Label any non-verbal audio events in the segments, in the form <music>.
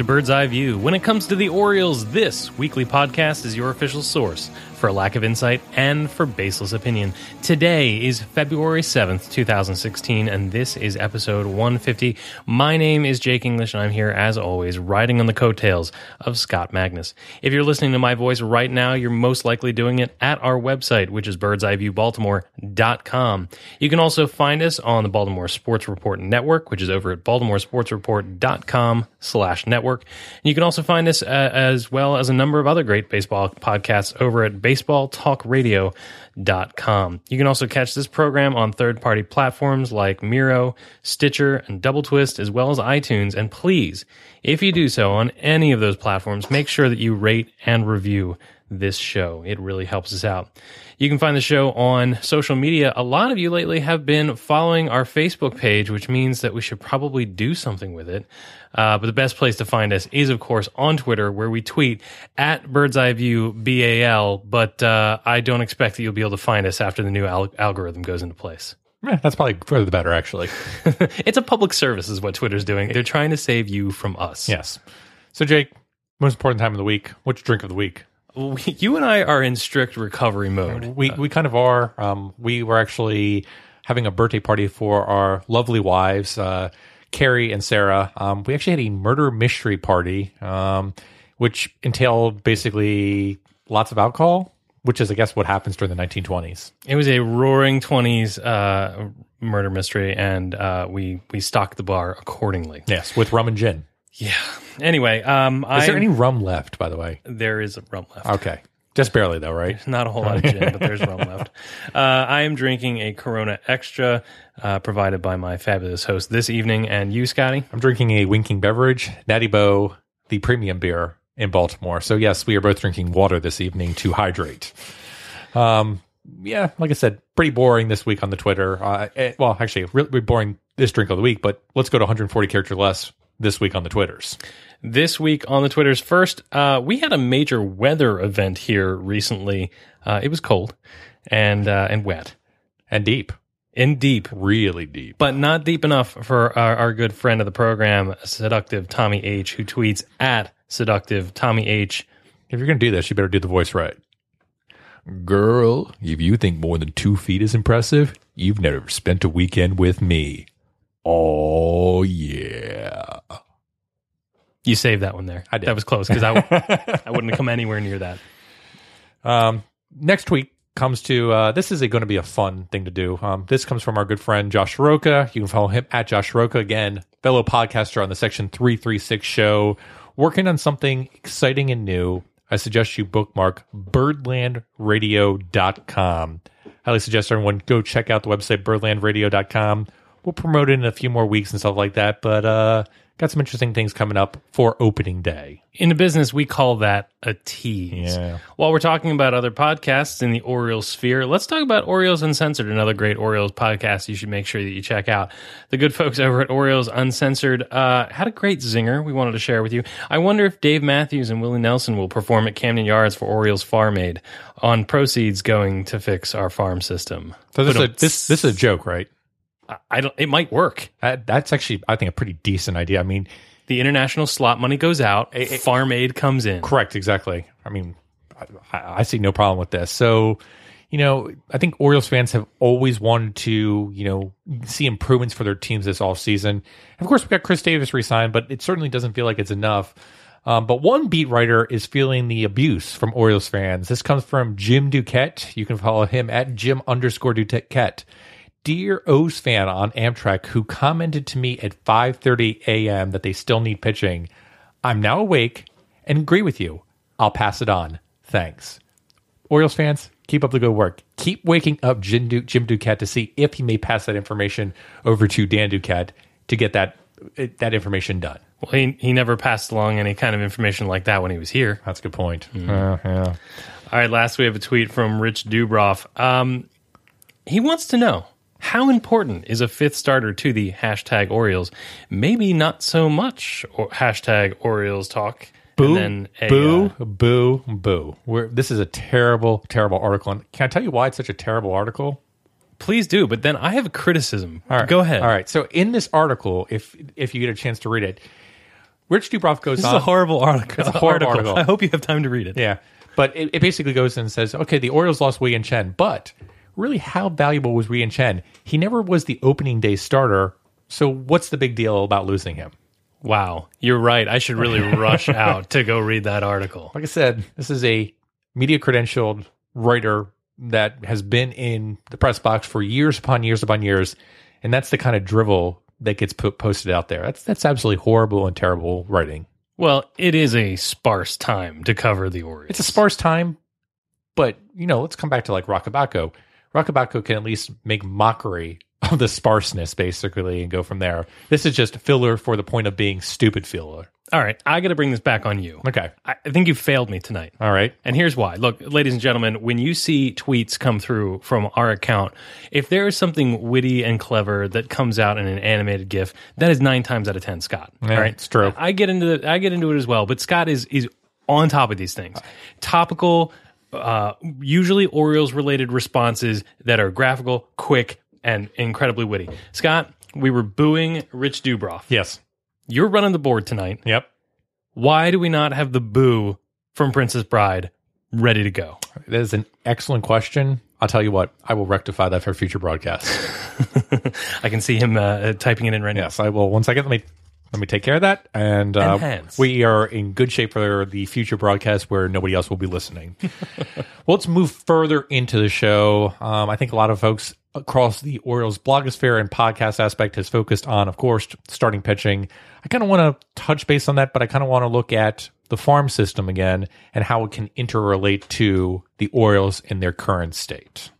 to Bird's Eye View. When it comes to the Orioles, this weekly podcast is your official source for lack of insight and for baseless opinion. Today is February 7th, 2016, and this is episode 150. My name is Jake English, and I'm here, as always, riding on the coattails of Scott Magnus. If you're listening to my voice right now, you're most likely doing it at our website, which is birdseyeviewbaltimore.com. You can also find us on the Baltimore Sports Report Network, which is over at baltimoresportsreport.com slash network. And you can also find us uh, as well as a number of other great baseball podcasts over at baseballtalkradio.com. You can also catch this program on third-party platforms like Miro, Stitcher, and Double Twist, as well as iTunes. And please, if you do so on any of those platforms, make sure that you rate and review this show. It really helps us out. You can find the show on social media. A lot of you lately have been following our Facebook page, which means that we should probably do something with it. Uh, but the best place to find us is, of course, on Twitter, where we tweet at Bird's Eye View BAL. But uh, I don't expect that you'll be able to find us after the new al- algorithm goes into place. Yeah, that's probably for the better, actually. <laughs> it's a public service, is what Twitter's doing. They're trying to save you from us. yes. So, Jake, most important time of the week. Which drink of the week? We- You and I are in strict recovery mode. We we kind of are. Um, we were actually having a birthday party for our lovely wives, uh, Carrie and Sarah. Um, we actually had a murder mystery party, um, which entailed basically lots of alcohol, which is, I guess, what happens during the 1920s. It was a roaring twenties uh, murder mystery, and uh, we we stocked the bar accordingly. Yes, with rum and gin. Yeah. Anyway, um, Is there I'm- any rum left, by the way? there is rum left. Okay, just barely though, right? Not a whole lot of gin, but there's rum left. <laughs> Uh, I am drinking a Corona Extra, uh, provided by my fabulous host this evening. And you, Scotty? I'm drinking a winking beverage, Natty Boh, the premium beer in Baltimore. So yes, we are both drinking water this evening to hydrate. Um, yeah, like I said, pretty boring this week on the Twitter. Uh, eh, well, actually, really boring this drink of the week. But let's go to 140 character less this week on the Twitters. This week on the Twitters, first, uh, we had a major weather event here recently. Uh, it was cold and uh, and wet And deep, and deep, really deep. but not deep enough for our, our good friend of the program, seductive Tommy H, who tweets at seductive Tommy H. If you're gonna do this, you better do the voice right. Girl, if you think more than two feet is impressive, you've never spent a weekend with me. Oh yeah. You saved that one there. I did. That was close because I, <laughs> I wouldn't have come anywhere near that. Um, next tweet comes to uh, this is going to be a fun thing to do. Um, this comes from our good friend Josh Roca. You can follow him at Josh Roca again, fellow podcaster on the Section Three Three Six show, working on something exciting and new. I suggest you bookmark birdlandradio.com. Highly suggest everyone go check out the website birdlandradio.com. We'll promote it in a few more weeks and stuff like that, but uh, got some interesting things coming up for opening day. In the business, we call that a tease. Yeah. While we're talking about other podcasts in the Orioles sphere, let's talk about Orioles Uncensored, another great Orioles podcast you should make sure that you check out. The good folks over at Orioles Uncensored uh, had a great zinger we wanted to share with you. I wonder if Dave Matthews and Willie Nelson will perform at Camden Yards for Orioles Farm Aid on proceeds going to fix our farm system. So this is a, um, this this is a joke, right? I don't. It might work. That, that's actually, I think, a pretty decent idea. I mean, The international slot money goes out. farm aid comes in. correct, exactly. I mean, I, I see no problem with this. So, you know, I think Orioles fans have always wanted to, you know, see improvements for their teams this off season. Of course, we got Chris Davis resigned, but it certainly doesn't feel like it's enough. Um, but one beat writer is feeling the abuse from Orioles fans. This comes from Jim Duquette. You can follow him at Jim underscore Duquette. Dear O's fan on Amtrak who commented to me at 5:30 a.m. that they still need pitching. I'm now awake and agree with you. I'll pass it on. Thanks. Orioles fans, keep up the good work. Keep waking up Jim, du- Jim Duquette to see if he may pass that information over to Dan Duquette to get that that information done. Well, he, he never passed along any kind of information like that when he was here. That's a good point. Hmm. Uh, yeah. All right, last we have a tweet from Rich Dubroff. Um, he wants to know how important is a fifth starter to the hashtag Orioles? Maybe not so much or hashtag Orioles talk. Boo, and then a, boo, uh, boo, boo. We're, this is a terrible, terrible article. And can I tell you why it's such a terrible article? please do. But then I have a criticism. All right. Go ahead. All right. So in this article, if if you get a chance to read it, Rich Dubroff goes This is on. a horrible article. It's a horrible <laughs> article. I hope you have time to read it. yeah, but it, it basically goes and says, okay, the Orioles lost Wei-Yin Chen, but really, how valuable was Wei-Yin Chen? He never was the opening day starter. So what's the big deal about losing him? Wow, you're right. I should really <laughs> rush out to go read that article. Like I said, this is a media credentialed writer that has been in the press box for years upon years upon years, and that's the kind of drivel that gets put, posted out there. That's that's absolutely horrible and terrible writing. Well, it is a sparse time to cover the Orioles. It's a sparse time, but you know, let's come back to like Roch Kubatko. Roch Kubatko can at least make mockery of the sparseness, basically, and go from there. This is just filler for the point of being stupid filler. All right, I got to bring this back on you. Okay, I I think you failed me tonight. all right. And here's why. Look, ladies and gentlemen, when you see tweets come through from our account, if there is something witty and clever that comes out in an animated GIF, that is nine times out of ten Scott. Yeah, all right, it's true. I get into the, I get into it as well, but Scott is is on top of these things. Uh, Topical, uh, usually Orioles related responses that are graphical, quick, and incredibly witty. Scott, we were booing Rich Dubroff. Yes. You're running the board tonight. Yep. Why do we not have the boo from Princess Bride ready to go? That is an excellent question. I'll tell you what, I will rectify that for future broadcasts. <laughs> I can see him uh, typing it in right now. yes, I will. One second, let me let me take care of that, and uh, we are in good shape for the future broadcast where nobody else will be listening. <laughs> well, let's move further into the show. Um, I think a lot of folks across the Orioles blogosphere and podcast aspect has focused on, of course, starting pitching. I kind of want to touch base on that, but I kind of want to look at the farm system again and how it can interrelate to the Orioles in their current state.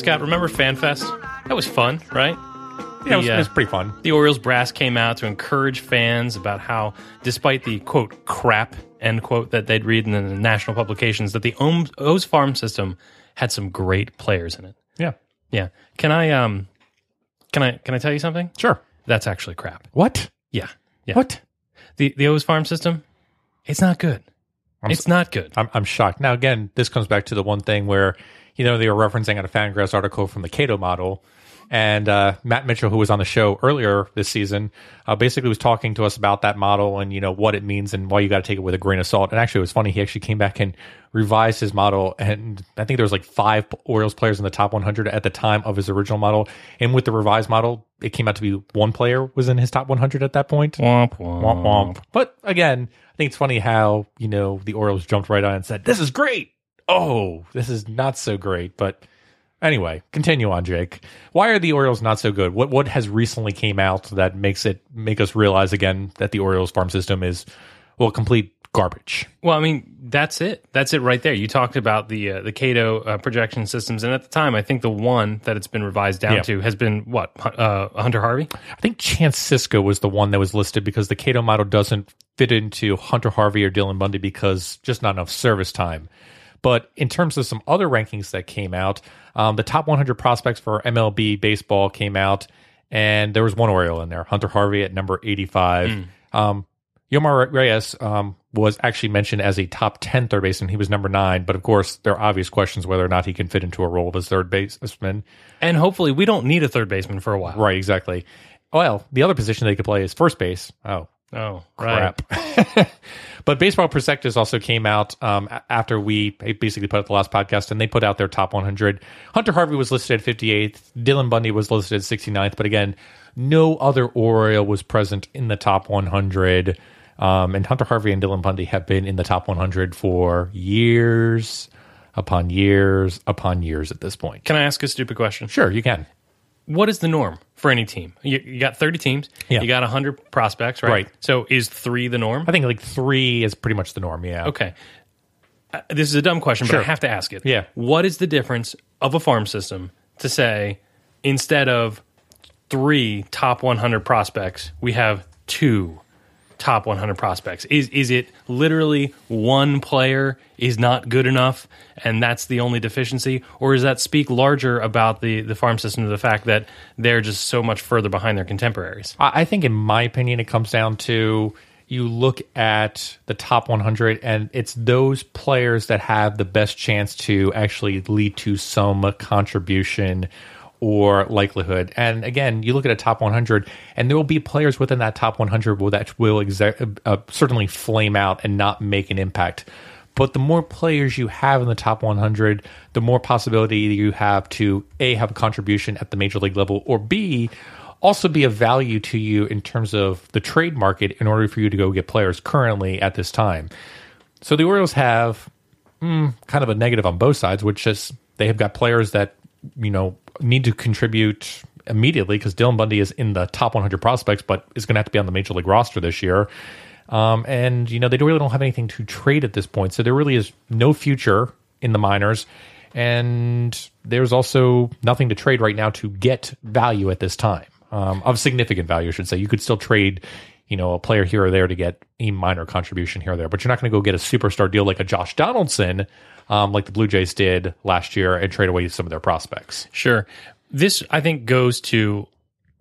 Scott, remember FanFest? That was fun, right? Yeah, it was, uh, it was pretty fun. The Orioles brass came out to encourage fans about how, despite the quote crap end quote that they'd read in the national publications, that the O's farm system had some great players in it. Yeah, Yeah. Can I um, can I can I tell you something? sure. That's actually crap. What? Yeah. Yeah. What? The the O's farm system, it's not good. I'm it's not good. I'm, I'm shocked. Now, again, this comes back to the one thing where, you know, they were referencing on a Fangraphs article from the KATOH model. And uh, Matt Mitchell, who was on the show earlier this season, uh, basically was talking to us about that model and, you know, what it means and why you got to take it with a grain of salt. And actually, it was funny. He actually came back and revised his model. And I think there was like five Orioles players in the top 100 at the time of his original model. And with the revised model, it came out to be one player was in his top 100 at that point. Womp womp. Womp womp. But again, I think it's funny how, you know, the Orioles jumped right on and said, This is great. Oh, this is not so great. But anyway, continue on, Jake. Why are the Orioles not so good? What what has recently came out that makes it make us realize again that the Orioles farm system is well complete garbage? Well, I mean, that's it. That's it right there. You talked about the uh, the KATOH uh, projection systems, and at the time, I think the one that it's been revised down Yeah. to has been what uh, Hunter Harvey. I think Chance Sisco was the one that was listed because the KATOH model doesn't fit into Hunter Harvey or Dylan Bundy because just not enough service time. But in terms of some other rankings that came out, um, the top 100 prospects for MLB baseball came out, and there was one Oriole in there, Hunter Harvey at number 85. Um, Jomar Reyes um, was actually mentioned as a top 10 third baseman. He was number nine, but of course, there are obvious questions whether or not he can fit into a role of as third baseman. And hopefully, we don't need a third baseman for a while. Right, exactly. Well, the other position they could play is first base. Oh, Oh, right. crap. <laughs> but Baseball Prospectus also came out um, after we basically put out the last podcast, and they put out their top 100. Hunter Harvey was listed at 58th. Dylan Bundy was listed at 69th. But again, no other Oriole was present in the top 100. Um, and Hunter Harvey and Dylan Bundy have been in the top 100 for years upon years upon years at this point. Can I ask a stupid question? Sure, you can. What is the norm for any team? You, you got 30 teams. Yeah. You got 100 prospects, right? Right. So is three the norm? I think like three is pretty much the norm. Yeah. Okay. Uh, this is a dumb question, but I have to ask it. Yeah. What is the difference of a farm system to say instead of three top 100 prospects, we have two top 100 prospects? Is is it literally one player is not good enough and that's the only deficiency or does that speak larger about the the farm system to the fact that they're just so much further behind their contemporaries? I I think, in my opinion, it comes down to you look at the top 100, and it's those players that have the best chance to actually lead to some contribution or likelihood. And again, you look at a top 100, and there will be players within that top 100 that will uh, certainly flame out and not make an impact. But the more players you have in the top 100, the more possibility you have to A, have a contribution at the major league level, or B, also be of value to you in terms of the trade market in order for you to go get players currently at this time. So the Orioles have mm, kind of a negative on both sides, which is they have got players that you know need to contribute immediately because Dylan Bundy is in the top 100 prospects, but is going to have to be on the major league roster this year. Um, and you know they really don't have anything to trade at this point, so there really is no future in the minors, and there's also nothing to trade right now to get value at this time um, of significant value, I should say. You could still trade, you know, a player here or there to get a minor contribution here or there, but you're not going to go get a superstar deal like a Josh Donaldson, um, like the Blue Jays did last year, and trade away some of their prospects. Sure. This, I think, goes to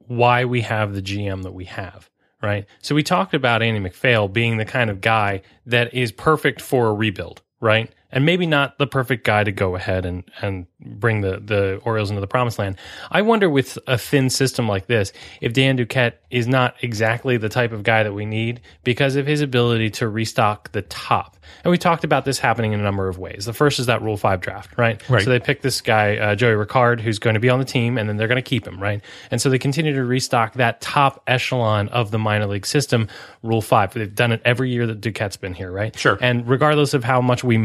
why we have the GM that we have, right? So we talked about Andy MacPhail being the kind of guy that is perfect for a rebuild, right? And maybe not the perfect guy to go ahead and, and bring the, the Orioles into the promised land. I wonder with a thin system like this, if Dan Duquette is not exactly the type of guy that we need because of his ability to restock the top. And we talked about this happening in a number of ways. The first is that Rule 5 draft, right? Right. So they pick this guy, uh, Joey Rickard, who's going to be on the team, and then they're going to keep him, right? And so they continue to restock that top echelon of the minor league system, Rule 5. They've done it every year that Duquette's been here, right? Sure. And regardless of how much we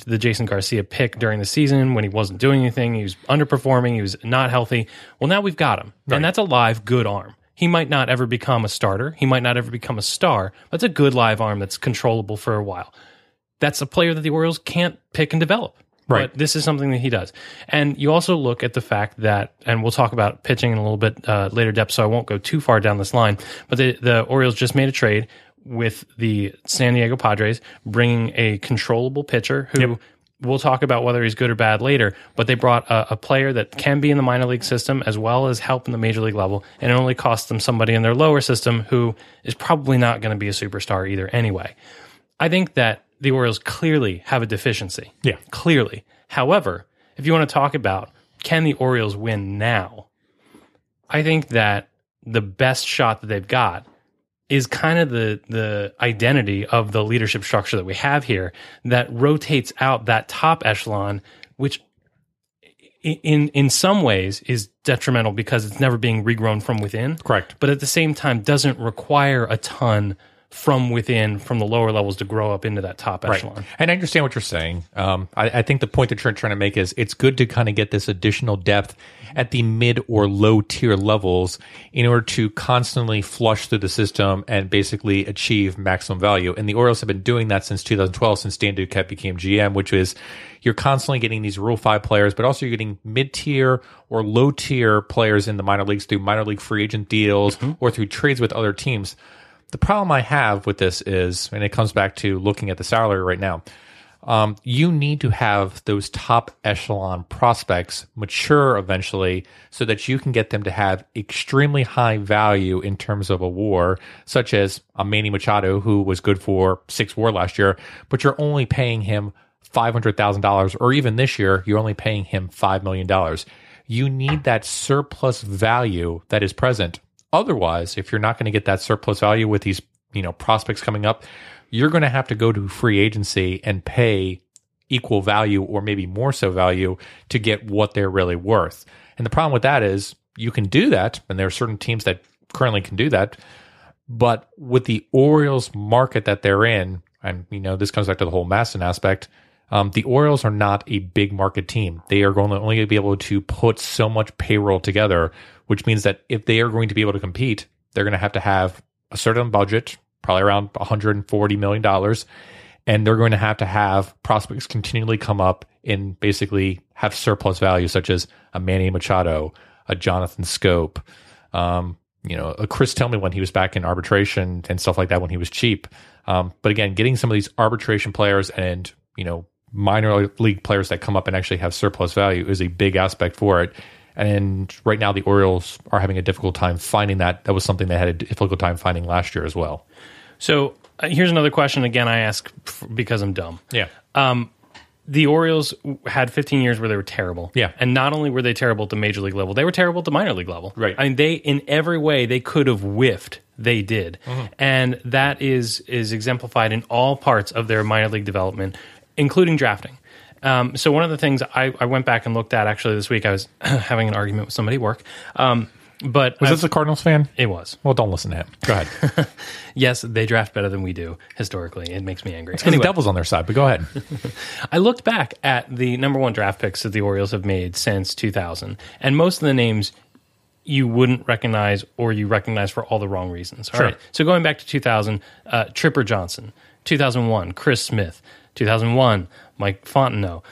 the Jason Garcia pick during the season when he wasn't doing anything, he was underperforming, he was not healthy. Well, now we've got him. And that's a live, good arm. He might not ever become a starter. He might not ever become a star. But it's a good live arm that's controllable for a while that's a player that the Orioles can't pick and develop. Right. But this is something that he does. And you also look at the fact that, and we'll talk about pitching in a little bit uh, later depth, so I won't go too far down this line. But the, the Orioles just made a trade with the San Diego Padres, bringing a controllable pitcher who. We'll talk about whether he's good or bad later, but they brought a, a player that can be in the minor league system as well as help in the major league level, and it only costs them somebody in their lower system who is probably not going to be a superstar either anyway. I think that the Orioles clearly have a deficiency. Yeah. Clearly. However, if you want to talk about can the Orioles win now, I think that the best shot that they've got is kind of the the identity of the leadership structure that we have here that rotates out that top echelon, which in in some ways is detrimental because it's never being regrown from within Correct. but at the same time doesn't require a ton from within from the lower levels to grow up into that top echelon. And I understand what you're saying. Um, I, I think the point that you're trying to make is it's good to kind of get this additional depth at the mid or low tier levels in order to constantly flush through the system and basically achieve maximum value. And the Orioles have been doing that since 2012, since Dan Duquette became GM, which is you're constantly getting these Rule 5 players, but also you're getting mid tier or low tier players in the minor leagues through minor league free agent deals or through trades with other teams. The problem I have with this is, and it comes back to looking at the salary right now, um, you need to have those top echelon prospects mature eventually so that you can get them to have extremely high value in terms of a war, such as a Manny Machado, who was good for six war last year, but you're only paying him $500,000, or even this year, you're only paying him $5 million. You need that surplus value that is present Otherwise, if you're not going to get that surplus value with these you know prospects coming up, you're going to have to go to free agency and pay equal value or maybe more so value to get what they're really worth. And the problem with that is you can do that, and there are certain teams that currently can do that. But with the Orioles market that they're in, and you know this comes back to the whole MASN aspect. Um, the Orioles are not a big market team. They are going to only be able to put so much payroll together, which means that if they are going to be able to compete, they're going to have to have a certain budget, probably around 140 million dollars, and they're going to have to have prospects continually come up and basically have surplus value, such as a Manny Machado, a Jonathan Schoop, um, you know, a Chris Tillman when he was back in arbitration and stuff like that when he was cheap. Um, but again, getting some of these arbitration players and you know minor league players that come up and actually have surplus value is a big aspect for it. And right now, the Orioles are having a difficult time finding that. That was something they had a difficult time finding last year as well. So uh, here's another question. Again, I ask f- because I'm dumb. Yeah. The Orioles had 15 years where they were terrible. Yeah. And not only were they terrible at the major league level, they were terrible at the minor league level. Right. I mean, they, in every way, they could have whiffed. They did. Mm-hmm. And that is, is exemplified in all parts of their minor league development, including drafting. Um, so one of the things I, I went back and looked at actually this week, I was <clears throat> having an argument with somebody at work. Um, but Was I- this a Cardinals fan? it was. Well, don't listen to him. Go ahead. <laughs> Yes, they draft better than we do historically. It makes me angry. Because the devil's on their side, but go ahead. <laughs> I looked back at the number one draft picks that the Orioles have made since 2000, and most of the names you wouldn't recognize or you recognize for all the wrong reasons. All Sure. right. So going back to 2000, uh, Tripper Johnson, 2001, Chris Smith, 2001, Mike Fontenot.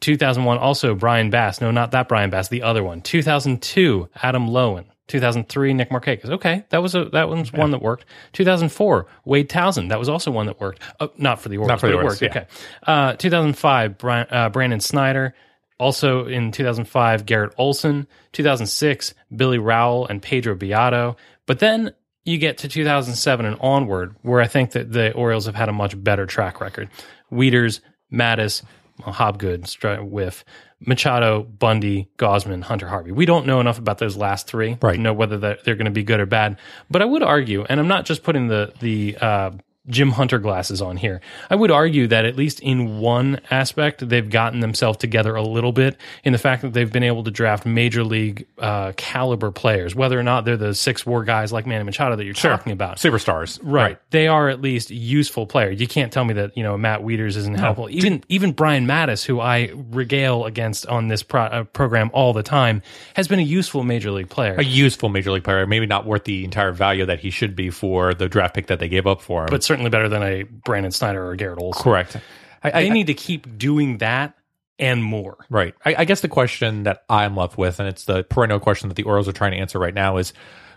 2001, also Brian Bass. No, not that Brian Bass, the other one. 2002, Adam Loewen. 2003, Nick Markakis. Okay, that was a that one's one that worked. 2004, Wade Townsend. That was also one that worked. Uh, not for the Orioles, Not for the Orioles, yeah. Okay. Uh, 2005, Brian, uh, Brandon Snyder. Also in 2005, Garrett Olson. 2006, Billy Rowell and Pedro Beato. But then you get to 2007 and onward, where I think that the Orioles have had a much better track record. Wieters, Matusz, Hobgood, Str- Whiff, Machado, Bundy, Gausman, Hunter Harvey. We don't know enough about those last three Right. to know whether they're, they're going to be good or bad. But I would argue, and I'm not just putting the the uh, Jim Hunter glasses on here. I would argue that at least in one aspect, they've gotten themselves together a little bit in the fact that they've been able to draft major league uh, caliber players, whether or not they're the six war guys like Manny Machado that you're talking about. Superstars. Right. They are at least useful players. You can't tell me that, you know, Matt Wieters isn't helpful. Even even Brian Matusz, who I regale against on this pro- uh, program all the time, has been a useful major league player. A useful major league player, maybe not worth the entire value that he should be for the draft pick that they gave up for him. but certainly better than a Brandon Snyder or Garrett Olson. correct. I, They I, need to keep doing that and more. Right. I, I guess the question that I'm left with, and it's the perennial question that the Orioles are trying to answer right now, is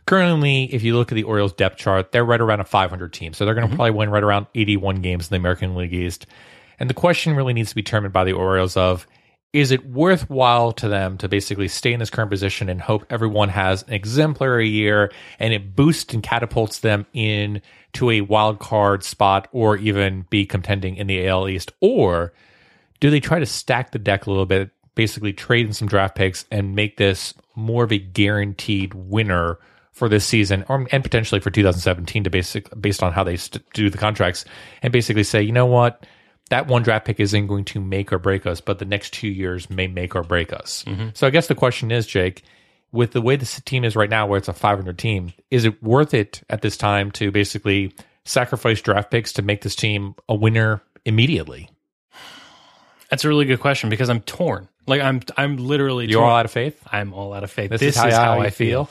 currently, if you look at the Orioles depth chart, they're right around a 500 team. So they're going to mm-hmm. probably win right around 81 games in the American League East. And the question really needs to be determined by the Orioles of, is it worthwhile to them to basically stay in this current position and hope everyone has an exemplary year and it boosts and catapults them in to a wild card spot or even be contending in the AL East? Or do they try to stack the deck a little bit, basically trade in some draft picks and make this more of a guaranteed winner for this season or and potentially for 2017 to basic based on how they st- do the contracts and basically say, you know what, that one draft pick isn't going to make or break us, but the next two years may make or break us. Mm-hmm. So I guess the question is, Jake, with the way this team is right now, where it's a 500 team, is it worth it at this time to basically sacrifice draft picks to make this team a winner immediately? That's a really good question because I'm torn. Like I'm I'm literally You're torn. all out of faith. I'm all out of faith. This, This, is how, I you feel.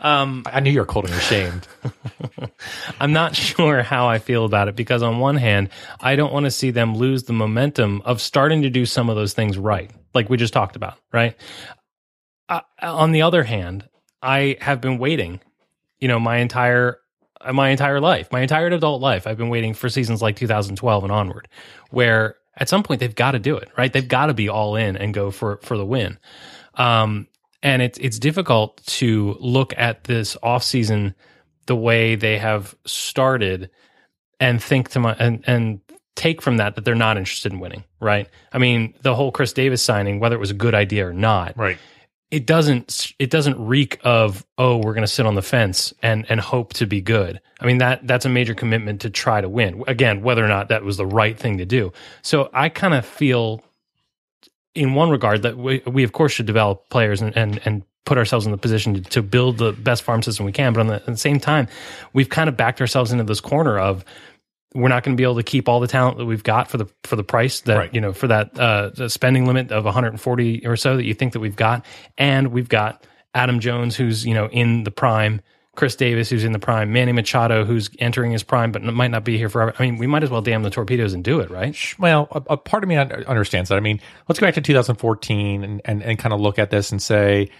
Um, I knew you were cold and ashamed. <laughs> <laughs> I'm not sure how I feel about it because on one hand, I don't want to see them lose the momentum of starting to do some of those things right, like we just talked about, right? Uh, on the other hand, I have been waiting, you know, my entire my entire life, my entire adult life, I've been waiting for seasons like 2012 and onward, where at some point they've got to do it, right? They've got to be all in and go for for the win. Um, and it's it's difficult to look at this offseason the way they have started and think to my and, and take from that that they're not interested in winning, right? I mean, the whole Chris Davis signing, whether it was a good idea or not, right. it doesn't it doesn't reek of oh we're going to sit on the fence and and hope to be good. I mean that that's a major commitment to try to win. Again, whether or not that was the right thing to do. So I kind of feel in one regard that we, we of course should develop players and, and, and put ourselves in the position to, to build the best farm system we can. But on the, at the same time, we've kind of backed ourselves into this corner of we're not going to be able to keep all the talent that we've got for the for the price that Right. you know for that uh, spending limit of 140 or so that you think that we've got, and we've got Adam Jones who's you know in the prime. Chris Davis, who's in the prime, Manny Machado, who's entering his prime, but might not be here forever. I mean, we might as well damn the torpedoes and do it, right? Well, a, a part of me understands that. I mean, let's go back to 2014 and, and, and kind of look at this and say,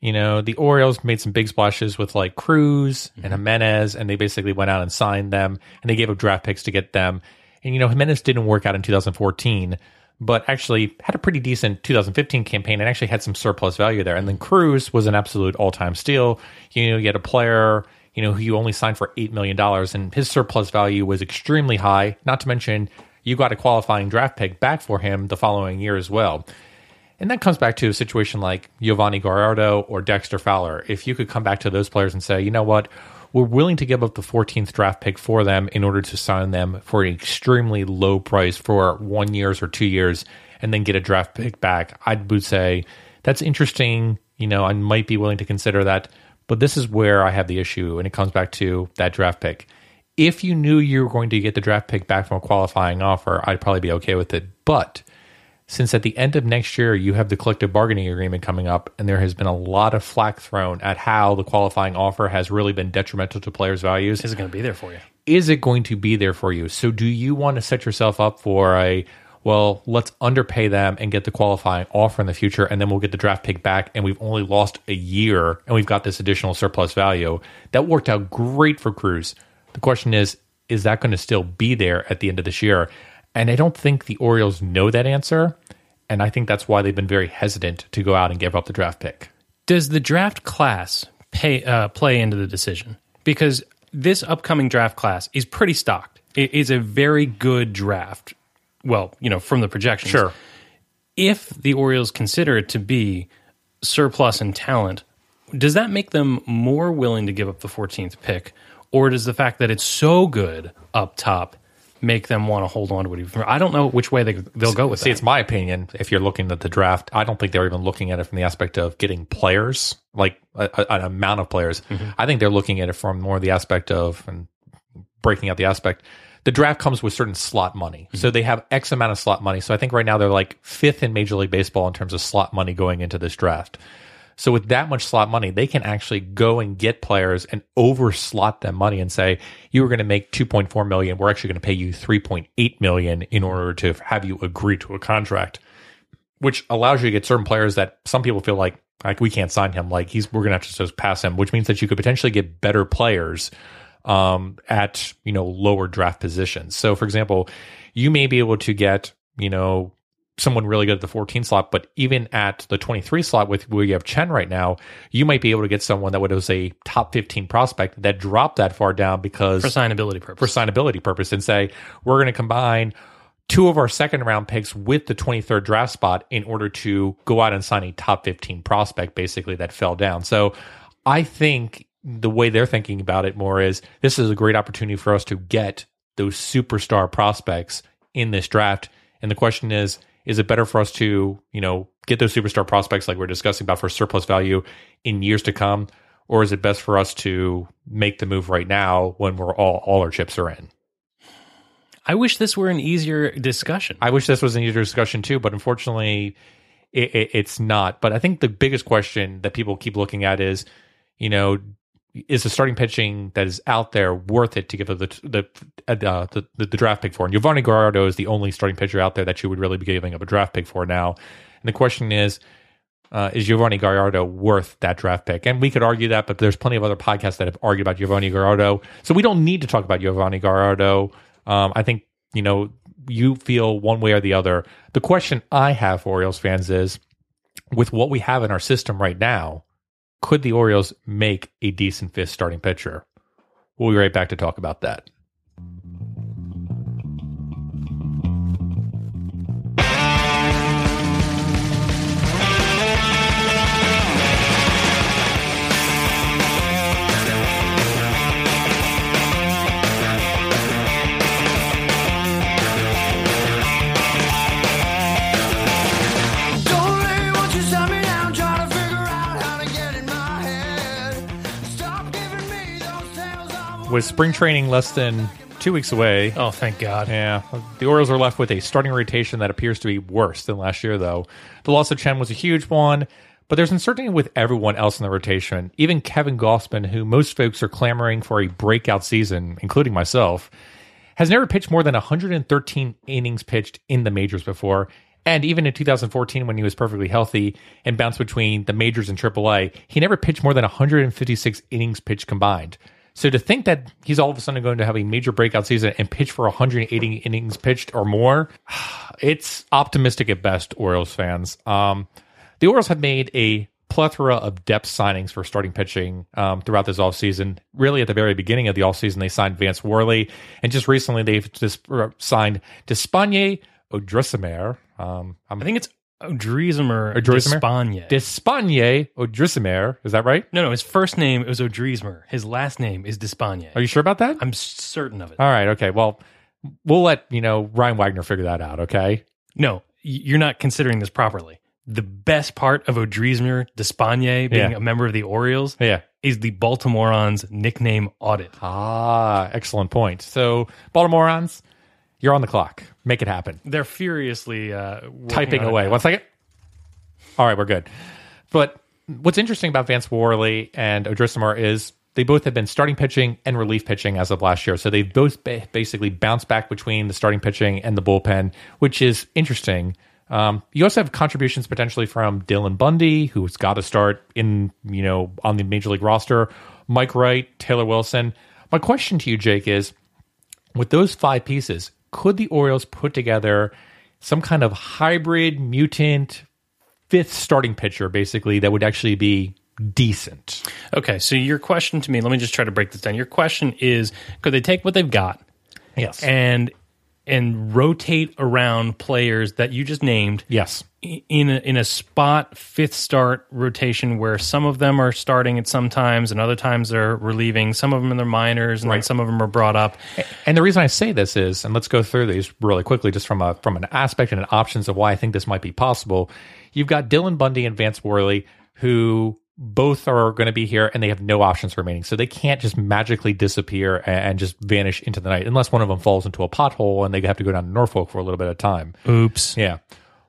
you know, the Orioles made some big splashes with like Cruz and mm-hmm. Jimenez, and they basically went out and signed them, and they gave up draft picks to get them. And, you know, Jimenez didn't work out in 2014, but actually had a pretty decent 2015 campaign and actually had some surplus value there. And then Cruz was an absolute all time steal. You know, you had a player, you know, who you only signed for $8 million, and his surplus value was extremely high, not to mention you got a qualifying draft pick back for him the following year as well. And that comes back to a situation like Yovani Gallardo or Dexter Fowler. If you could come back to those players and say, you know what, we're willing to give up the 14th draft pick for them in order to sign them for an extremely low price for one years or two years and then get a draft pick back, I would say that's interesting. You know, I might be willing to consider that. But this is where I have the issue, and it comes back to that draft pick. If you knew you were going to get the draft pick back from a qualifying offer, I'd probably be okay with it. But since at the end of next year you have the collective bargaining agreement coming up and there has been a lot of flack thrown at how the qualifying offer has really been detrimental to players' values. Is it going to be there for you? is it going to be there for you? So do you want to set yourself up for a well let's underpay them and get the qualifying offer in the future and then we'll get the draft pick back and we've only lost a year and we've got this additional surplus value? That worked out great for cruz. The question is is that going to still be there at the end of this year and i don't think the orioles know that answer and i think that's why they've been very hesitant to go out and give up the draft pick Does the draft class pay uh, play into the decision? Because this upcoming draft class is pretty stocked. It is a very good draft. Well, you know, from the projections. Sure. If the Orioles consider it to be surplus in talent, does that make them more willing to give up the 14th pick, or does the fact that it's so good up top make them want to hold on to it? I don't know which way they they'll go with See, that. it's my opinion. If you're looking at the draft, I don't think they're even looking at it from the aspect of getting players, like a, a- an amount of players. Mm-hmm. I think they're looking at it from more the aspect of and breaking out the aspect. The draft comes with certain slot money, so mm-hmm. they have X amount of slot money. So I think right now they're like fifth in Major League Baseball in terms of slot money going into this draft. So with that much slot money, they can actually go and get players and over slot them money and say, you were going to make 2.4 million. We're actually going to pay you 3.8 million in order to have you agree to a contract, which allows you to get certain players that some people feel like, like we can't sign him. Like he's, we're going to have to just pass him, which means that you could potentially get better players um, at, you know, lower draft positions. So for example, you may be able to get, you know, someone really good at the 14 slot, but even at the 23 slot with where you have Chen right now, you might be able to get someone that was a top 15 prospect that dropped that far down because for signability purpose, for signability purpose and say we're going to combine two of our second round picks with the 23rd draft spot in order to go out and sign a top 15 prospect basically that fell down. So I think the way they're thinking about it more is this is a great opportunity for us to get those superstar prospects in this draft. And the question is, is it better for us to, you know, get those superstar prospects like we're discussing about for surplus value in years to come? Or is it best for us to make the move right now when we're all all our chips are in? I wish this were an easier discussion. I wish this was an easier discussion too, but unfortunately, it, it, it's not. But I think the biggest question that people keep looking at is, you know, is the starting pitching that is out there worth it to give the the uh, the, the, the draft pick for? And Yovani Gallardo is the only starting pitcher out there that you would really be giving up a draft pick for now. And the question is, uh, is Yovani Gallardo worth that draft pick? And we could argue that, but there's plenty of other podcasts that have argued about Yovani Gallardo. So we don't need to talk about Yovani Gallardo. Um, I think, you know, you feel one way or the other. The question I have for Orioles fans is with what we have in our system right now, could the Orioles make a decent fifth starting pitcher? We'll be right back to talk about that. With spring training less than two weeks away. Oh, thank God. Yeah, the Orioles are left with a starting rotation that appears to be worse than last year, though. The loss of Chen was a huge one, but there's uncertainty with everyone else in the rotation. Even Kevin Gausman, who most folks are clamoring for a breakout season, including myself, has never pitched more than 113 innings pitched in the majors before. And even in 2014, when he was perfectly healthy and bounced between the majors and AAA, he never pitched more than 156 innings pitched combined. So to think that he's all of a sudden going to have a major breakout season and pitch for 180 innings pitched or more, <sighs> it's optimistic at best, Orioles fans. Um, the Orioles have made a plethora of depth signings for starting pitching um, throughout this offseason. Really, at the very beginning of the offseason, they signed Vance Worley, and just recently they've just uh, signed Despaigne Odrisamer. Um, I think it's Odrisamer Odrisamer? Despagne. Despaigne Odrisamer. Is that right? no, no, his first name was Odrisamer. His last name is Despaigne. Are you sure about that? I'm certain of it. All right. Okay. Well, we'll let you know Ryan Wagner figure that out. Okay. No, you're not considering this properly. The best part of Odrisamer Despaigne being Yeah. a member of the Orioles Yeah. is the Baltimoreans nickname audit. Ah, excellent point. So, Baltimoreans, you're on the clock. Make it happen. They're furiously uh, Typing away. One second. All right, we're good. But what's interesting about Vance Worley and Odrisamer is they both have been starting pitching and relief pitching as of last year. So they've both ba- basically bounced back between the starting pitching and the bullpen, which is interesting. Um, you also have contributions potentially from Dylan Bundy, who's got to start in, you know, on the major league roster, Mike Wright, Tyler Wilson. My question to you, Jake, is with those five pieces, could the Orioles put together some kind of hybrid mutant fifth starting pitcher, basically, that would actually be decent? Okay, so your question to me, let me just try to break this down. Your question is could they take what they've got Yes. and and rotate around players that you just named yes. in a, in a spot fifth start rotation where some of them are starting at some times and other times they're relieving some of them in their minors and then Right. some of them are brought up And the reason I say this is, and let's go through these really quickly, just from a from an aspect and an options of why I think this might be possible. You've got Dylan Bundy and Vance Worley, who both are going to be here, and they have no options remaining, so they can't just magically disappear and, just vanish into the night, unless one of them falls into a pothole and they have to go down to Norfolk for a little bit of time. oops Yeah.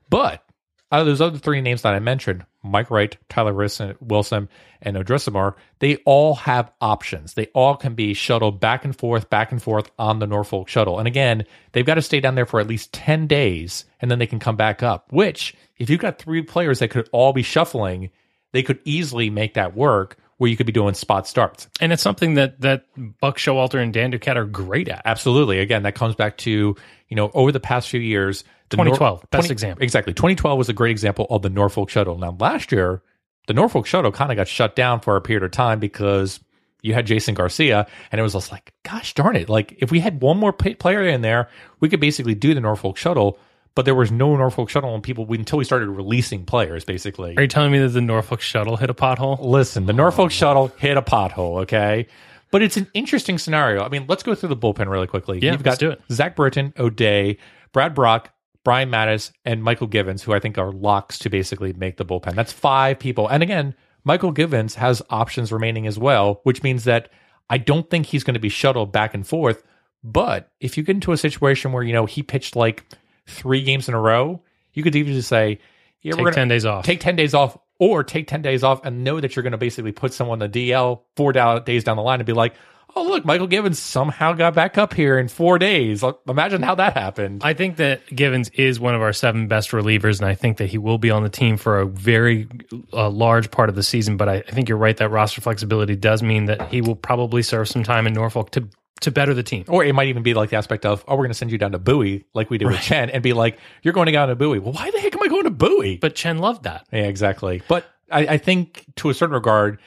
But out of those other three names that I mentioned, Mike Wright, Tyler Wilson, and Odrisamer, they all have options. They all can be shuttled back and forth, back and forth on the Norfolk shuttle. And again, they've got to stay down there for at least 10 days and then they can come back up, which if you've got three players that could all be shuffling, they could easily make that work where you could be doing spot starts. and it's something that that buck showalter and dan duquette are great at Absolutely. Again, that comes back to, you know, over the past few years, the 2012, best example. Exactly. 2012 was a great example of the Norfolk shuttle. Now, last year, the Norfolk shuttle kind of got shut down for a period of time because you had Jason Garcia, and it was just like, gosh darn it. Like, if we had one more pa- player in there, we could basically do the Norfolk shuttle, but there was no Norfolk shuttle and people until we started releasing players, basically. are you telling me that the norfolk shuttle hit a pothole Listen, the Norfolk shuttle hit a pothole, okay? But it's an interesting scenario. I mean, let's go through the bullpen really quickly. Yeah, You've got let's do it. Zach Britton, O'Day, Brad Brach, Brian Matusz, and Mychal Givens, who I think are locks to basically make the bullpen. That's five people. And again, Mychal Givens has options remaining as well, which means that I don't think he's going to be shuttled back and forth. But if you get into a situation where, you know, he pitched like three games in a row, you could even just say, yeah, take we're gonna, 10 days off take 10 days off or take 10 days off and know that you're going to basically put someone on the DL four days down the line and be like, oh, look, Mychal Givens somehow got back up here in four days. Imagine how that happened. I think that Givens is one of our seven best relievers, and I think that he will be on the team for a very uh, large part of the season. But I, I think you're right that roster flexibility does mean that he will probably serve some time in Norfolk to to better the team. or it might even be like the aspect of, oh, we're going to send you down to Bowie, like we did with Chen, and be like, you're going to go down to Bowie. Well, why the heck am I going to Bowie? But Chen loved that. Yeah, exactly. But I, I think to a certain regard,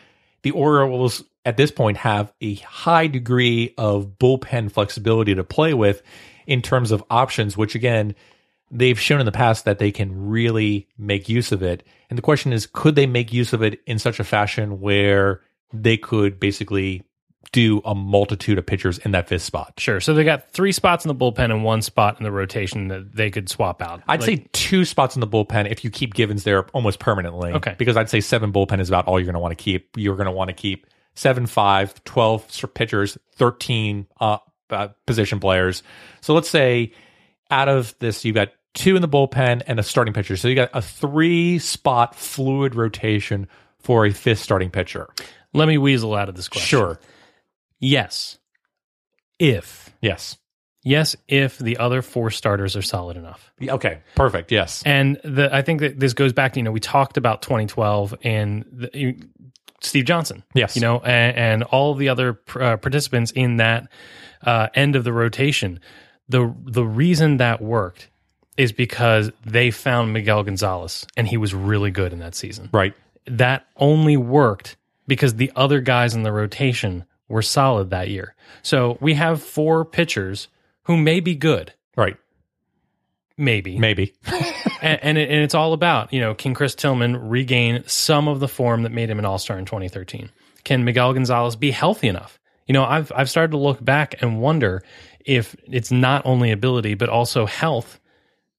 the Orioles at this point have a high degree of bullpen flexibility to play with in terms of options, which again, they've shown in the past that they can really make use of it. And the question is, could they make use of it in such a fashion where they could basically do a multitude of pitchers in that fifth spot? Sure. So they got three spots in the bullpen and one spot in the rotation that they could swap out. I'd Like, say two spots in the bullpen if you keep Givens there almost permanently. Okay. Because I'd say seven bullpen is about all you're going to want to keep. You're going to want to keep seven, five, 12 s- pitchers, 13 uh, uh, position players. So let's say out of this, you've got two in the bullpen and a starting pitcher. So you got a three spot fluid rotation for a fifth starting pitcher. Let me weasel out of this question. Sure. Yes. If. Yes. Yes, if the other four starters are solid enough. Okay. Perfect. Yes. And the, I think that this goes back to, you know, we talked about 2012 and the, you, Steve Johnson. Yes. You know, and, and all the other uh, participants in that uh, end of the rotation. The, the reason that worked is because they found Miguel Gonzalez and he was really good in that season. Right. That only worked because the other guys in the rotation were solid that year. So we have four pitchers who may be good, Right. maybe, Maybe. <laughs> and and, it, and it's all about you know can Chris Tillman regain some of the form that made him an All Star in 2013? Can Miguel Gonzalez be healthy enough? You know, I've I've started to look back and wonder if it's not only ability but also health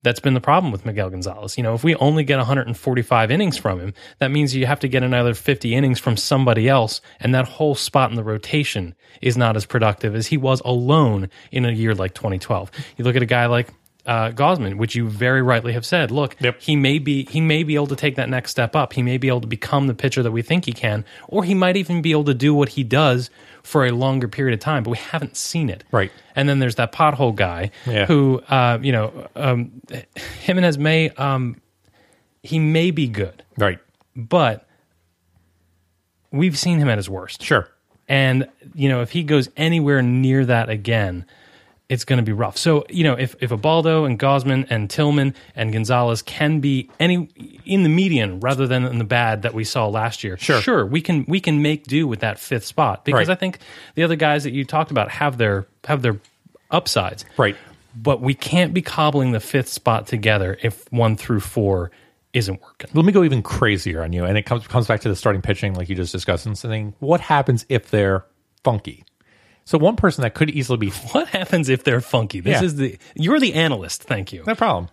that's been the problem with Miguel Gonzalez. You know, if we only get 145 innings from him, that means you have to get another 50 innings from somebody else, and that whole spot in the rotation is not as productive as he was alone in a year like 2012. You look at a guy like uh, Gausman, which you very rightly have said. Look, Yep. he may be he may be able to take that next step up. He may be able to become the pitcher that we think he can, or he might even be able to do what he does for a longer period of time. But we haven't seen it. Right. And then there's that pothole guy Yeah. who, uh, you know, um, Jimenez may um, he may be good, right. but we've seen him at his worst. Sure. And you know, if he goes anywhere near that again, it's going to be rough. So you know, if if Ubaldo and Gausman and Tillman and Gonzalez can be any in the median rather than in the bad that we saw last year, Sure. sure, we can we can make do with that fifth spot because Right. I think the other guys that you talked about have their have their upsides, Right. but we can't be cobbling the fifth spot together if one through four isn't working. Let me go even crazier on you. And it comes comes back to the starting pitching, like you just discussed, and saying, what happens if they're funky? So one person that could easily be <laughs> What happens if they're funky? This Yeah. is the you're the analyst. Thank you. no problem.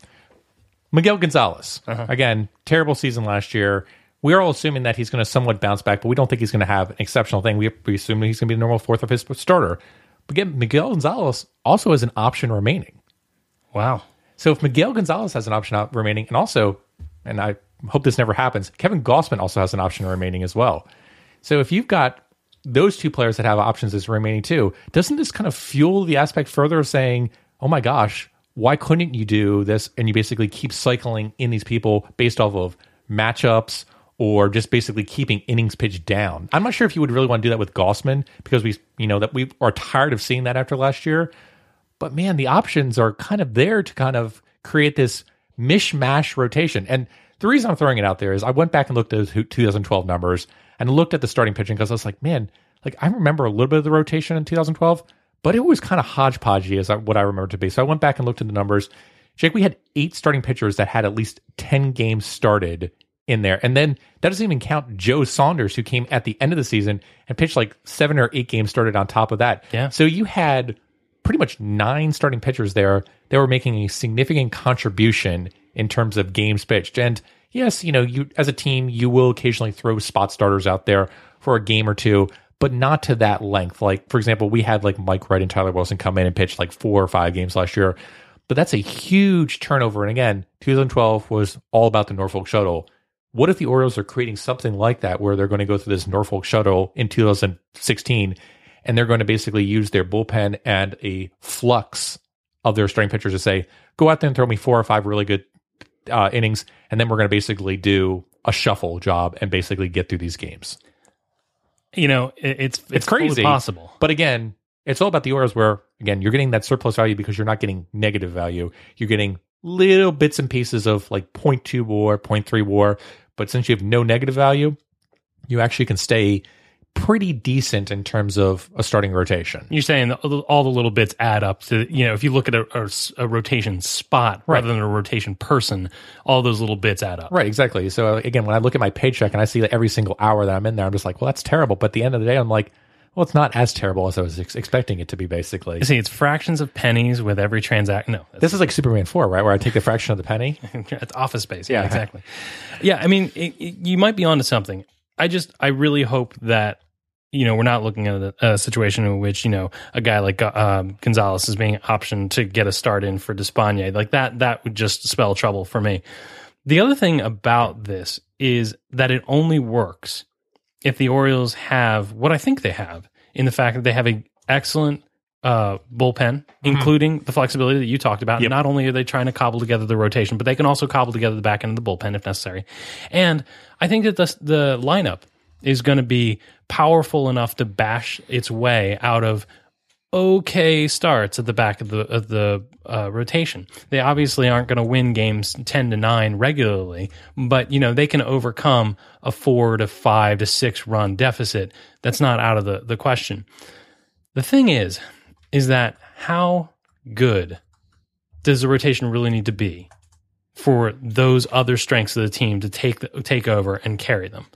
Miguel Gonzalez. Uh-huh. Again, terrible season last year. We're all assuming that he's going to somewhat bounce back, but we don't think he's going to have an exceptional thing. We, we assume he's going to be the normal fourth of his starter. But again, Miguel Gonzalez also has an option remaining. Wow. So if Miguel Gonzalez has an option out remaining, and also, and I hope this never happens, Kevin Gausman also has an option remaining as well. So if you've got those two players that have options as remaining too, doesn't this kind of fuel the aspect further of saying, oh my gosh, why couldn't you do this? And you basically keep cycling in these people based off of matchups or just basically keeping innings pitched down. I'm not sure if you would really want to do that with Gausman because we, you know, that we are tired of seeing that after last year. But man, the options are kind of there to kind of create this mishmash rotation. And the reason I'm throwing it out there is I went back and looked at those 2012 numbers and looked at the starting pitching because I was like, man, like I remember a little bit of the rotation in 2012, but it was kind of hodgepodgey as I, what I remember to be. So I went back and looked at the numbers. Jake, we had eight starting pitchers that had at least 10 games started in there. And then that doesn't even count Joe Saunders, who came at the end of the season and pitched like seven or eight games started on top of that. Yeah. So you had pretty much nine starting pitchers there that were making a significant contribution in terms of games pitched. And yes, you know, you as a team, you will occasionally throw spot starters out there for a game or two, but not to that length. Like, for example, we had like Mike Wright and Tyler Wilson come in and pitch like four or five games last year. But that's a huge turnover. And again, 2012 was all about the Norfolk shuttle. What if the Orioles are creating something like that where they're going to go through this Norfolk shuttle in 2016 and they're going to basically use their bullpen and a flux of their starting pitchers to say, go out there and throw me four or five really good uh, innings, and then we're going to basically do a shuffle job and basically get through these games. You know, it, it's, it's It's crazy, possible. But again, it's all about the Orioles where again you're getting that surplus value because you're not getting negative value. You're getting little bits and pieces of like 0.2 war, 0.3 war. But since you have no negative value, you actually can stay pretty decent in terms of a starting rotation. You're saying all the little bits add up to, you know, if you look at a rotation spot rather than a rotation person, all those little bits add up. Right, exactly. So again, when I look at my paycheck and I see that every single hour that I'm in there, I'm just like, well, that's terrible. But at the end of the day, I'm like, well, it's not as terrible as I was ex- expecting it to be. Basically, You see, it's fractions of pennies with every transaction. No, this is like Superman four, right? Where I take the fraction of the penny. <laughs> it's office space. Yeah, Yeah. exactly. Yeah, I mean, it, it- you might be onto something. I just, I really hope that you know, we're not looking at a, a situation in which, you know, a guy like um, Gonzalez is being optioned to get a start in for Despaigne. Like that, that would just spell trouble for me. The other thing about this is that it only works if the Orioles have what I think they have in the fact that they have an excellent uh, bullpen, including the flexibility that you talked about. Yep. Not only are they trying to cobble together the rotation, but they can also cobble together the back end of the bullpen if necessary. And I think that the, the lineup is going to be powerful enough to bash its way out of okay starts at the back of the of the uh, rotation. They obviously aren't going to win games ten to nine regularly, but you know they can overcome a four to five to six run deficit. That's not out of the the question. The thing is, is that how good does the rotation really need to be for those other strengths of the team to take the, take over and carry them?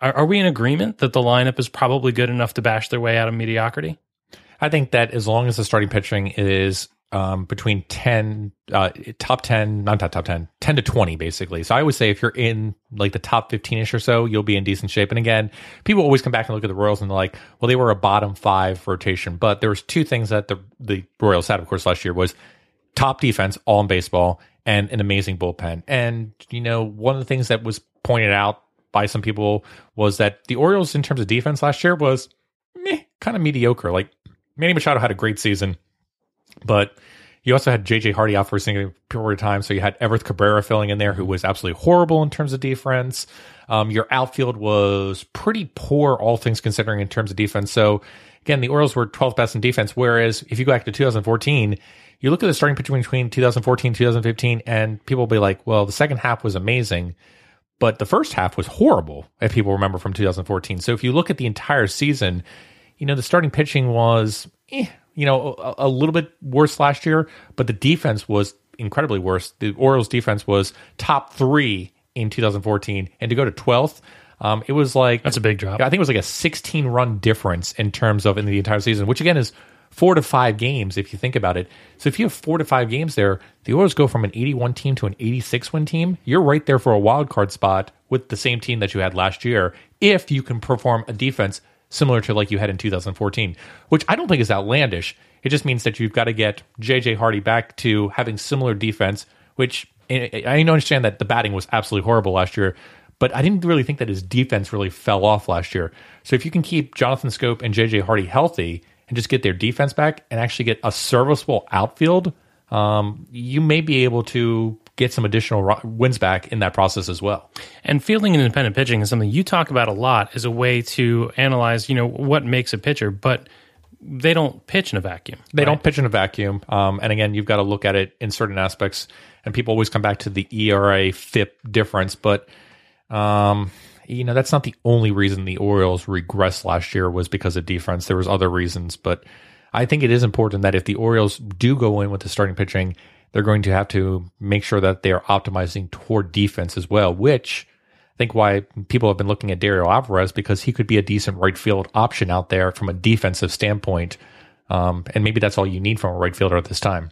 Are, are we in agreement that the lineup is probably good enough to bash their way out of mediocrity? I think that as long as the starting pitching is um, between 10, uh, top 10, not top, top 10, 10 to 20, basically. So I would say if you're in like the top 15 ish or so, you'll be in decent shape. And again, people always come back and look at the Royals and they're like, well, they were a bottom five rotation. But there was two things that the, the Royals had, of course, last year was top defense, all in baseball, and an amazing bullpen. And, you know, one of the things that was pointed out by some people was that the Orioles, in terms of defense last year, was meh, kind of mediocre. Like Manny Machado had a great season, but you also had JJ Hardy out for a single period of time. So you had Everth Cabrera filling in there, who was absolutely horrible in terms of defense. Um, your outfield was pretty poor, all things considering, in terms of defense. So again, the Orioles were 12th best in defense. Whereas if you go back to 2014, you look at the starting pitcher between 2014 2015, and people will be like, well, the second half was amazing. But the first half was horrible, if people remember from 2014. So if you look at the entire season, you know, the starting pitching was, eh, you know, a, a little bit worse last year, but the defense was incredibly worse. The Orioles defense was top three in 2014, and to go to 12th, um, it was like That's a big drop. I think it was like a 16 run difference in terms of in the entire season, which again is four to five games if you think about it. So if you have four to five games there, the Orioles go from an 81 team to an 86 win team. You're right there for a wild card spot with the same team that you had last year if you can perform a defense similar to like you had in 2014, which I don't think is outlandish. It just means that you've got to get JJ Hardy back to having similar defense, which I I understand that the batting was absolutely horrible last year, but I didn't really think that his defense really fell off last year. So if you can keep Jonathan Schoop and JJ Hardy healthy and just get their defense back and actually get a serviceable outfield, um, you may be able to get some additional wins back in that process as well. And fielding and independent pitching is something you talk about a lot as a way to analyze, you know, what makes a pitcher, but they don't pitch in a vacuum. They right? don't pitch in a vacuum. Um, and again, you've got to look at it in certain aspects. And people always come back to the ERA FIP difference, but um, you know that's not the only reason the Orioles regressed last year was because of defense. There was other reasons, but I think it is important that if the Orioles do go in with the starting pitching, they're going to have to make sure that they are optimizing toward defense as well. Which I think why people have been looking at Dariel Alvarez because he could be a decent right field option out there from a defensive standpoint. Um, and maybe that's all you need from a right fielder at this time.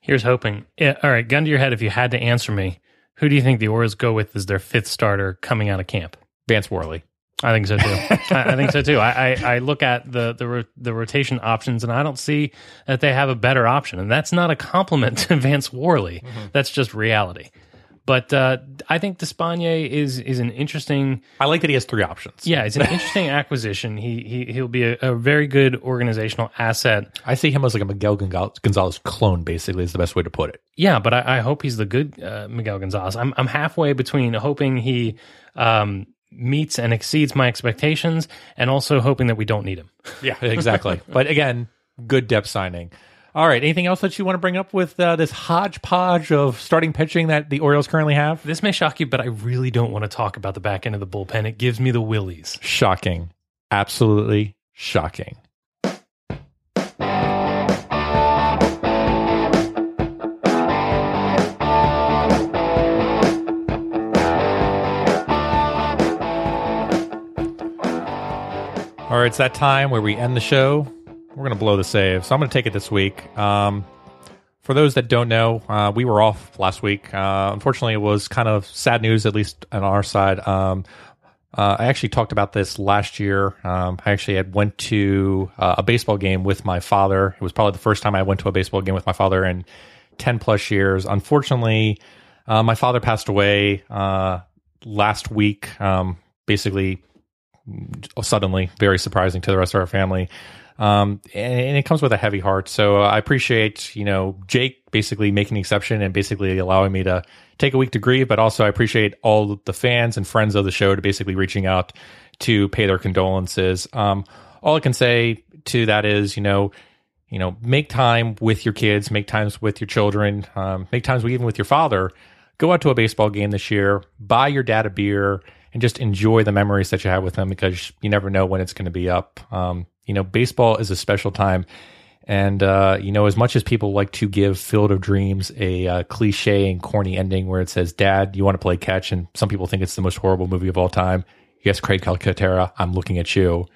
Here's hoping. Yeah, all right, gun to your head. If you had to answer me, who do you think the Orioles go with as their fifth starter coming out of camp? Vance Worley. I think so too. I, I think so too. I, I, I look at the the ro- the rotation options, and I don't see that they have a better option. And that's not a compliment <laughs> to Vance Worley. That's just reality. But uh, I think Despaigne is is an interesting. I like that he has three options. Yeah, it's an interesting <laughs> acquisition. He he he'll be a, a very good organizational asset. I see him as like a Miguel Gonzalez Gonzalez clone, basically, is the best way to put it. Yeah, but I, I hope he's the good uh, Miguel Gonzalez. I'm I'm halfway between hoping he um, meets and exceeds my expectations, and also hoping that we don't need him. <laughs> Yeah, exactly. <laughs> but again, good depth signing. All right. Anything else that you want to bring up with uh, this hodgepodge of starting pitching that the Orioles currently have? This may shock you, but I really don't want to talk about the back end of the bullpen. It gives me the willies. Shocking. Absolutely shocking. All right, it's that time where we end the show. We're going to blow the save. So I'm going to take it this week. Um, for those that don't know, uh, we were off last week. Uh, unfortunately, it was kind of sad news, at least on our side. Um, Uh, I actually talked about this last year. Um, I actually had went to uh, a baseball game with my father. It was probably the first time I went to a baseball game with my father in ten plus years. Unfortunately, uh, my father passed away uh, last week. Um, basically, suddenly, very surprising to the rest of our family. Um, and, and it comes with a heavy heart. So I appreciate, you know, Jake basically making the exception and basically allowing me to take a week to grieve. But also, I appreciate all the fans and friends of the show to basically reaching out to pay their condolences. Um, all I can say to that is, you know, you know, make time with your kids, make times with your children, um, make times even with your father. Go out to a baseball game this year, buy your dad a beer, and just enjoy the memories that you have with them because you never know when it's going to be up. Um, you know, baseball is a special time. And, uh, you know, as much as people like to give Field of Dreams a uh, cliche and corny ending where it says, Dad, you want to play catch? And some people think it's the most horrible movie of all time. Yes, Craig Calcaterra, I'm looking at you.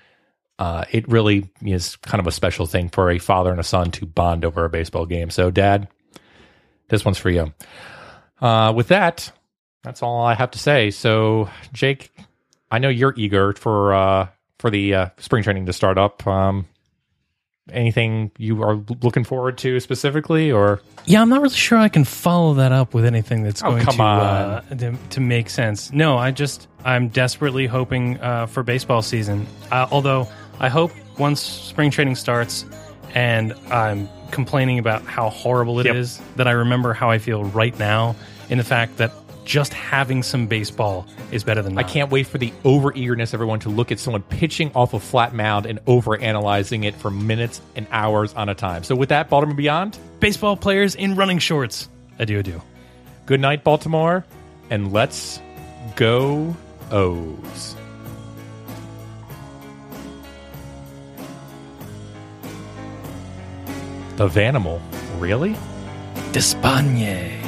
Uh, it really is kind of a special thing for a father and a son to bond over a baseball game. So, Dad, this one's for you. Uh, with that, that's all I have to say. So, Jake, I know you're eager for uh, for the uh, spring training to start up. Um, anything you are looking forward to specifically, or Yeah, I'm not really sure I can follow that up with anything that's Oh, going come to. Uh, to to make sense. No, I just I'm desperately hoping uh, for baseball season. Uh, although I hope once spring training starts and I'm complaining about how horrible it is, Yep. that I remember how I feel right now in the fact that just having some baseball is better than I can't wait for the over eagerness everyone to look at someone pitching off a flat mound and over analyzing it for minutes and hours on a time. So with that, Baltimore Beyond, baseball players in running shorts. Adieu, adieu. good night, Baltimore, and let's go O's. The Vanimal, really? Despaigne.